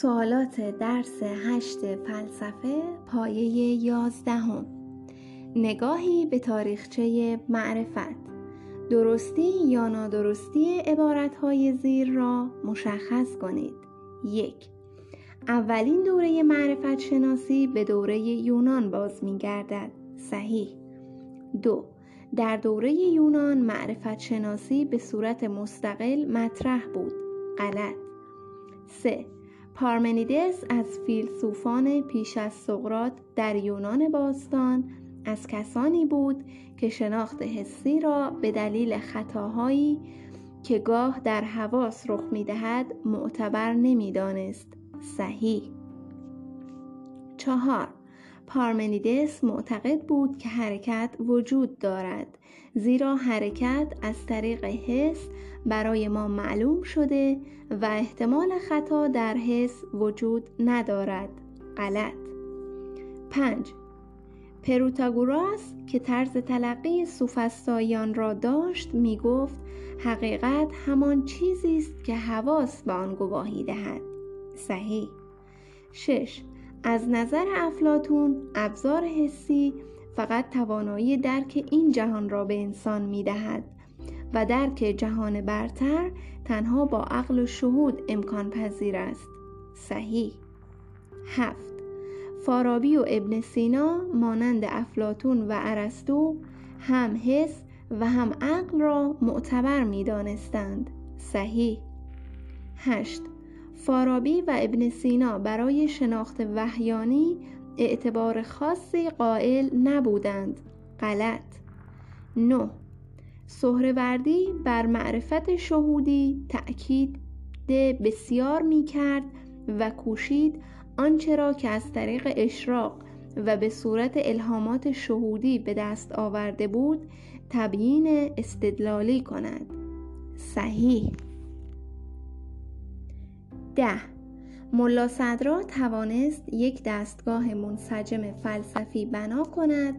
سوالات درس هشت فلسفه پایه یازدهم. نگاهی به تاریخچه معرفت. درستی یا نادرستی عبارتهای زیر را مشخص کنید. یک. اولین دوره معرفت شناسی به دوره یونان باز می گردد صحیح. دو. در دوره یونان معرفت شناسی به صورت مستقل مطرح بود. غلط. سه. پارمنیدس از فیلسوفان پیش از سقرات در یونان باستان از کسانی بود که شناخت حسی را به دلیل خطاهایی که گاه در حواس رخ می‌دهد معتبر نمی‌دانست. صحیح. چهار. پارمنیدس معتقد بود که حرکت وجود دارد زیرا حرکت از طریق حس برای ما معلوم شده و احتمال خطا در حس وجود ندارد. غلط. 5 پروتاگوراس که طرز تلقی سوفسطائیان را داشت می گفت حقیقت همان چیزی است که حواس به آن گواهی دهد. صحیح. 6 از نظر افلاتون ابزار حسی فقط توانایی درک این جهان را به انسان می دهد و درک جهان برتر تنها با عقل و شهود امکان پذیر است. صحیح. هفت. فارابی و ابن سینا مانند افلاتون و ارسطو هم حس و هم عقل را معتبر می دانستند صحیح. هشت. فارابی و ابن سینا برای شناخت وحیانی اعتبار خاصی قائل نبودند. غلط. 9 سهروردی بر معرفت شهودی تأکید بسیار می کرد و کوشید آنچه را که از طریق اشراق و به صورت الهامات شهودی به دست آورده بود تبیین استدلالی کند. صحیح. ده. ملا صدرا توانست یک دستگاه منسجم فلسفی بنا کند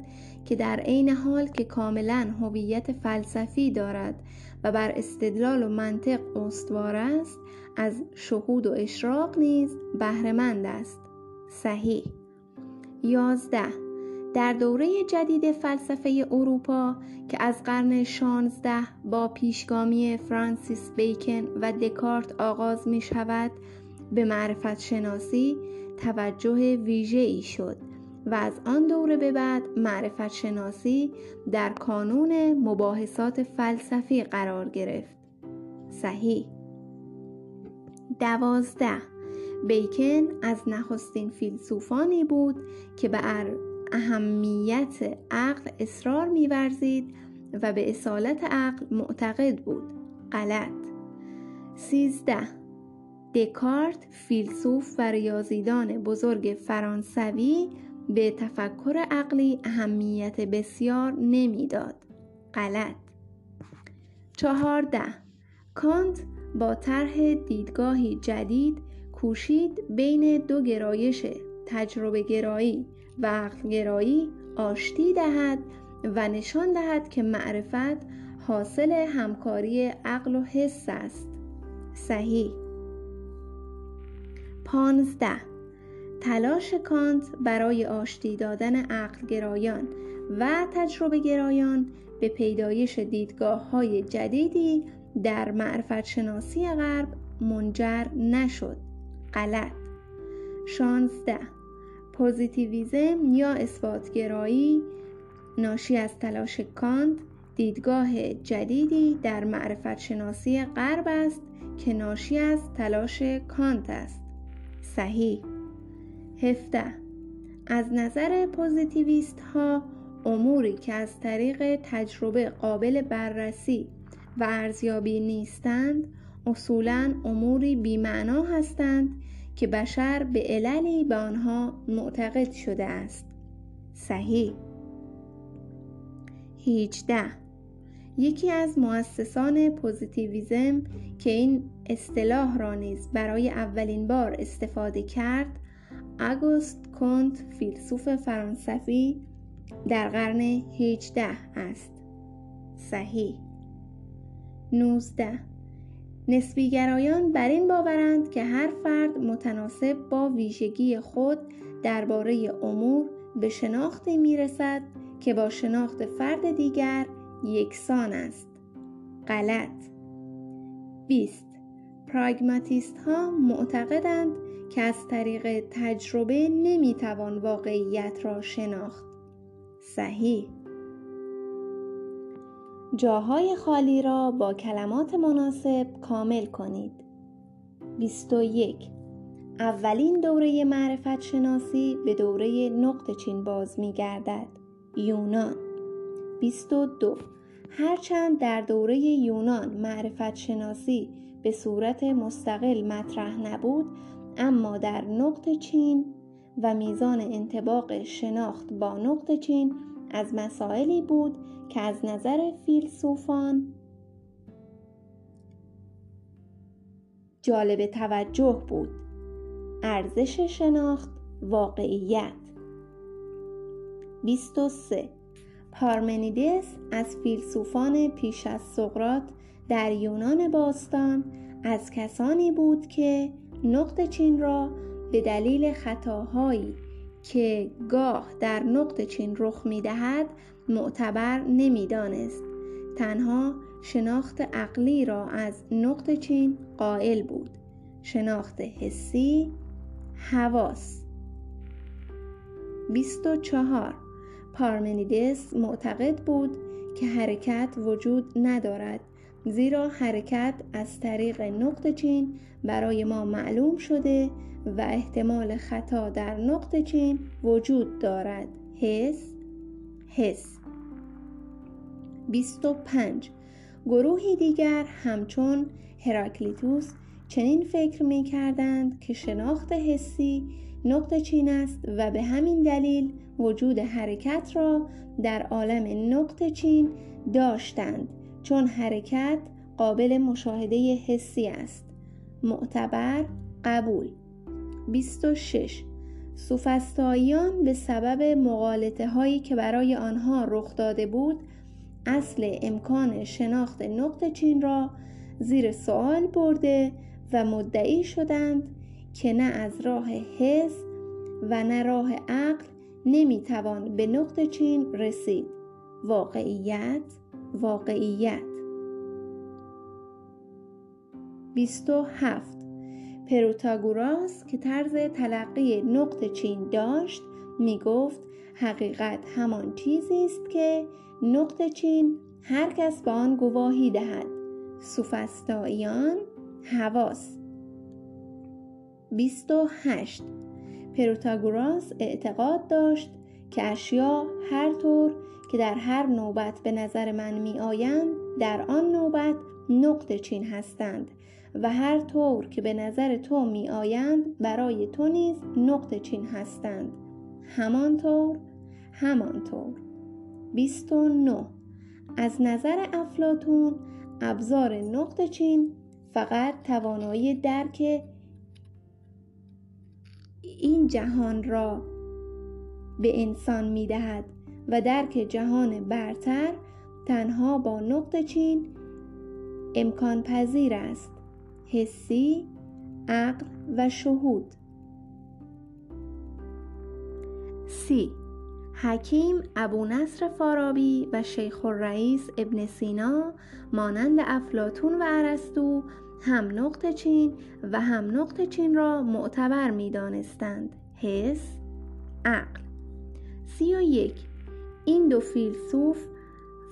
که در عین حال که کاملا هویت فلسفی دارد و بر استدلال و منطق استوار است از شهود و اشراق نیز بهرهمند است. صحیح. یازده. در دوره جدید فلسفه اروپا که از قرن 16 با پیشگامی فرانسیس بیکن و دکارت آغاز می شود به معرفت شناسی توجه ویژه ای شد و از آن دوره به بعد معرفت شناسی در کانون مباحثات فلسفی قرار گرفت. صحیح. دوازده. بیکن از نخستین فیلسوفانی بود که بر اهمیت عقل اصرار میورزید و به اصالت عقل معتقد بود. غلط. سیزده. دکارت فیلسوف و ریاضیدان بزرگ فرانسوی به تفکر عقلی اهمیت بسیار نمی‌داد. غلط. چهارده. کانت با طرح دیدگاهی جدید کوشید بین دو گرایش تجربه گرایی و عقل گرایی آشتی دهد و نشان دهد که معرفت حاصل همکاری عقل و حس است. صحیح. پانزده. تلاش کانت برای آشتی دادن عقل گرایان و تجربه گرایان به پیدایش دیدگاه های جدیدی در معرفت شناسی غرب منجر نشد. غلط. شانزده. پوزیتیویزم یا اثباتگرایی ناشی از تلاش کانت دیدگاه جدیدی در معرفت شناسی غرب است که ناشی از تلاش کانت است. صحیح. 17 از نظر پوزیتیویست ها اموری که از طریق تجربه قابل بررسی و ارزیابی نیستند اصولا اموری بیمعنا هستند که بشر به عللی به آنها معتقد شده است. صحیح. 18 یکی از مؤسسان پوزیتیویزم که این اصطلاح را نیز برای اولین بار استفاده کرد آگوست کنت فیلسوف فرانسوی در قرن 18 است. صحیح. 19 نسبیگرایان بر این باورند که هر فرد متناسب با ویژگی خود درباره امور به شناختی می‌رسد که با شناخت فرد دیگر یکسان است. غلط 20. پراگماتیست ها معتقدند که از طریق تجربه نمی‌توان واقعیت را شناخت. صحیح جاهای خالی را با کلمات مناسب کامل کنید. 21. اولین دوره معرفت شناسی به دوره نقط چین باز می گردد. یونان 22. هرچند در دوره یونان معرفت شناسی به صورت مستقل مطرح نبود اما در نقط چین و میزان انتباق شناخت با نقط چین از مسائلی بود که از نظر فیلسوفان جالب توجه بود. ارزش شناخت واقعیت. 23 پارمنیدس از فیلسوفان پیش از سقرات در یونان باستان از کسانی بود که نقط چین را به دلیل خطاهایی که گاه در نقط چین رخ می دهد معتبر نمی دانست. تنها شناخت عقلی را از نقط چین قائل بود. شناخت حسی حواس 24 پارمنیدس معتقد بود که حرکت وجود ندارد زیرا حرکت از طریق نقط چین برای ما معلوم شده و احتمال خطا در نقط چین وجود دارد. حس حس. 25 گروهی دیگر همچون هراکلیتوس چنین فکر می کردند که شناخت حسی نقط چین است و به همین دلیل وجود حرکت را در عالم نقط چین داشتند چون حرکت قابل مشاهده حسی است. معتبر قبول. 26 سوفستاییان به سبب مقالطه هایی که برای آنها رخ داده بود اصل امکان شناخت نقط چین را زیر سوال برده و مدعی شدند که نه از راه حس و نه راه عقل نمی‌توان به نقط چین رسید. واقعیت واقعیت. 27 پروتاگوراس که طرز تلقی نقط چین داشت می گفت حقیقت همان چیزی است که نقط چین هر کس با آن گواهی دهد. سوفستاییان حواس. 28 پروتاگوراس اعتقاد داشت که اشیا هر طور که در هر نوبت به نظر من می آیند در آن نوبت نقط چین هستند. و هر طور که به نظر تو می آیند برای تو نیز نقط چین هستند. همانطور همانطور 29 از نظر افلاتون ابزار نقط چین فقط توانایی درک این جهان را به انسان می دهد و درک جهان برتر تنها با نقط چین امکان پذیر است. حسی عقل و شهود. سی. حکیم ابو نصر فارابی و شیخ الرئیس ابن سینا مانند افلاتون و ارسطو هم نقط چین و هم نقط چین را معتبر می دانستند. حس عقل. سی و یک. این دو فیلسوف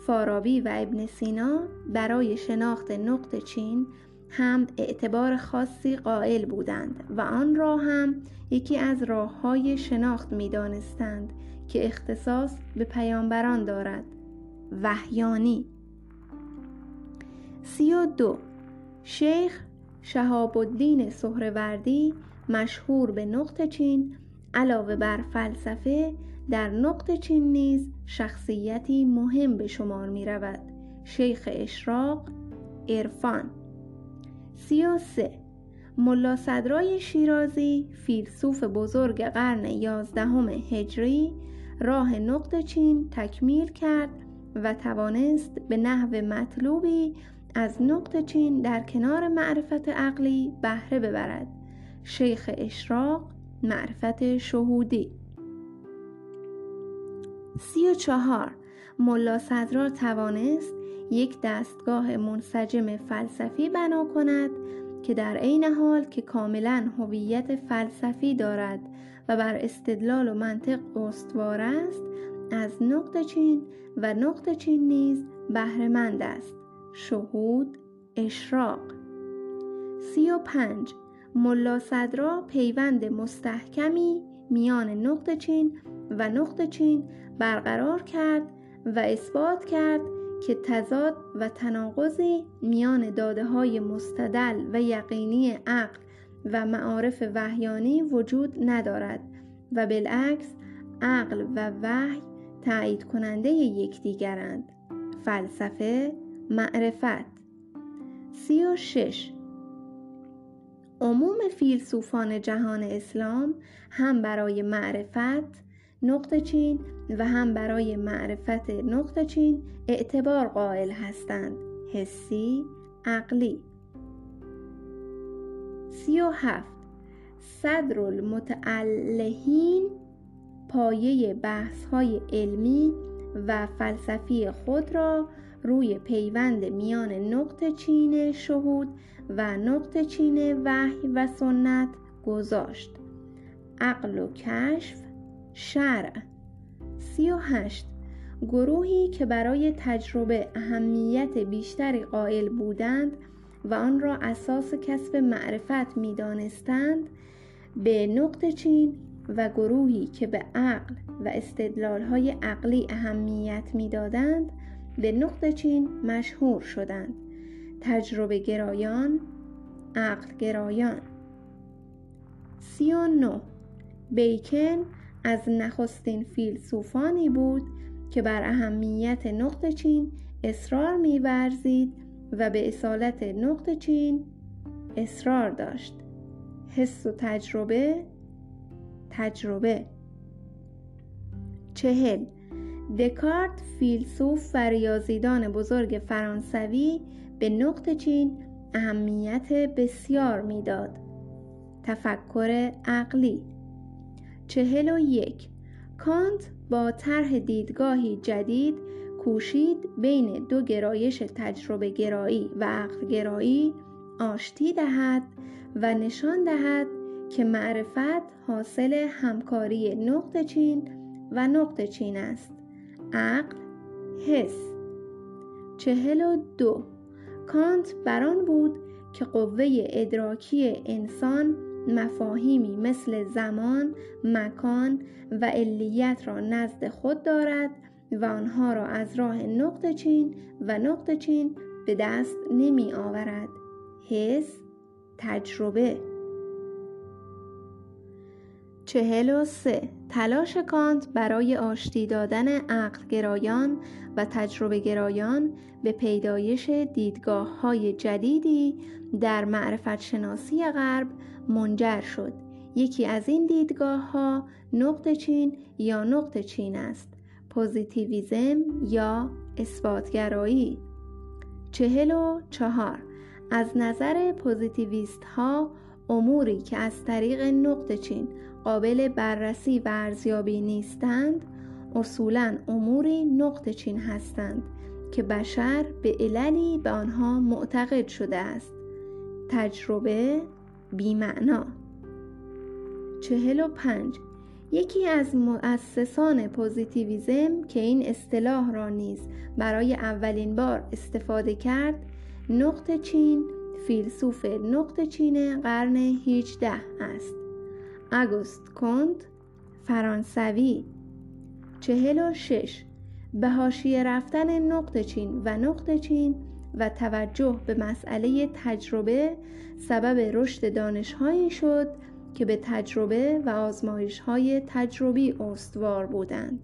فارابی و ابن سینا برای شناخت نقط چین هم اعتبار خاصی قائل بودند و آن را هم یکی از راه های شناخت می دانستند که اختصاص به پیامبران دارد. وحیانی سی و دو شیخ شهاب الدین سهروردی مشهور به نقط چین علاوه بر فلسفه در نقط چین نیز شخصیتی مهم به شمار می رود شیخ اشراق عرفان سی و سه ملا صدرای شیرازی فیلسوف بزرگ قرن یازدهم هجری راه نقط چین تکمیل کرد و توانست به نحو مطلوبی از نقط چین در کنار معرفت عقلی بهره ببرد. شیخ اشراق معرفت شهودی. سی و چهار. ملا صدرا توانست یک دستگاه منسجم فلسفی بنا کند که در عین حال که کاملا هویت فلسفی دارد و بر استدلال و منطق استوار است از نقط چین و نقط چین نیز بهرهمند است. شهود اشراق. سی و پنج. ملا صدرا پیوند مستحکمی میان نقط چین و نقط چین برقرار کرد و اثبات کرد که تضاد و تناقضی میان داده های مستدل و یقینی عقل و معارف وحیانی وجود ندارد و بالعکس عقل و وحی تایید کننده یکدیگرند. فلسفه معرفت. سی و شش. عموم فیلسوفان جهان اسلام هم برای معرفت نقطه چین و هم برای معرفت نقطه چین اعتبار قائل هستند. حسی عقلی. سی و هفت صدر المتعلهین پایه بحث های علمی و فلسفی خود را روی پیوند میان نقطه چین شهود و نقطه چین وحی و سنت گذاشت. عقل و کشف شرع. سی و هشت. گروهی که برای تجربه اهمیت بیشتری قائل بودند و آن را اساس کسب معرفت می دانستند به نقط چین و گروهی که به عقل و های عقلی اهمیت می‌دادند به نقط چین مشهور شدند. تجربه گرایان عقل گرایان. سی و نو بیکن از نخستین فیلسوفانی بود که بر اهمیت نقط چین اصرار میورزید و به اصالت نقط چین اصرار داشت. حس و تجربه تجربه. چهل. دکارت فیلسوف و ریاضیدان بزرگ فرانسوی به نقط چین اهمیت بسیار می‌داد. تفکر عقلی. چهل و یک. کانت با طرح دیدگاهی جدید کوشید بین دو گرایش تجربه گرایی و عقل گرایی آشتی دهد و نشان دهد که معرفت حاصل همکاری نقط چین و نقط چین است. عقل حس. چهل و دو. کانت بران بود که قوه ادراکی انسان مفاهیمی مثل زمان، مکان و علیت را نزد خود دارد و آنها را از راه نقط چین و نقط چین به دست نمی آورد. حس تجربه چهل و سه. تلاش کانت برای آشتی دادن عقل گرایان و تجربه گرایان به پیدایش دیدگاه های جدیدی در معرفت شناسی غرب منجر شد. یکی از این دیدگاه ها نقط چین یا نقط چین است؟ پوزیتیویزم یا اثباتگرایی؟ چهل و چهار. از نظر پوزیتیویست ها اموری که از طریق نقط چین قابل بررسی و ارزیابی نیستند اصولا اموری نقط چین هستند که بشر به عللی به آنها معتقد شده است. تجربه بیمعنا. چهل و پنج. یکی از مؤسسان پوزیتیویزم که این اصطلاح را نیز برای اولین بار استفاده کرد نقط چین فیلسوف نقط چین قرن 18 است. اگوست کنت فرانسوی. چهل و شش. به حاشیه رفتن نقط چین و نقط چین و توجه به مسئله تجربه سبب رشد دانشهایی شد که به تجربه و آزمایش های تجربی استوار بودند.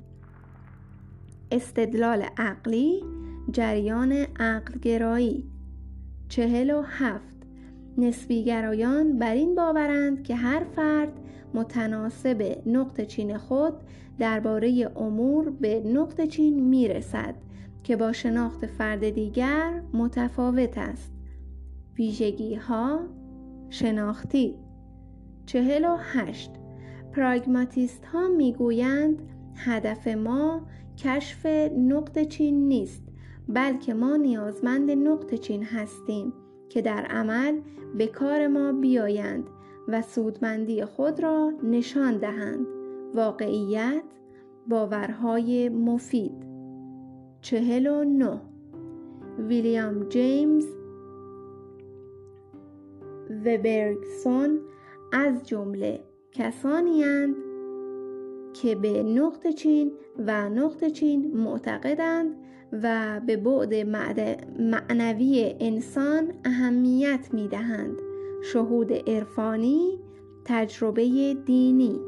استدلال عقلی جریان عقل گرایی چهل و هفت. نسبیگرایان بر این باورند که هر فرد متناسب نقط چین خود درباره امور به نقط چین می‌رسد که با شناخت فرد دیگر متفاوت است. ویژگی ها شناختی چهل و هشت. پراگماتیست ها می‌گویند هدف ما کشف نقط چین نیست بلکه ما نیازمند نقط چین هستیم که در عمل به کار ما بیایند. و سودمندی خود را نشان دهند. واقعیت باورهای مفید. چهل و نه. ویلیام جیمز وبرگسون از جمله کسانی هستند که به نقط چین و نقط چین معتقدند و به بعد معنوی انسان اهمیت می دهند شهود عرفانی تجربه دینی.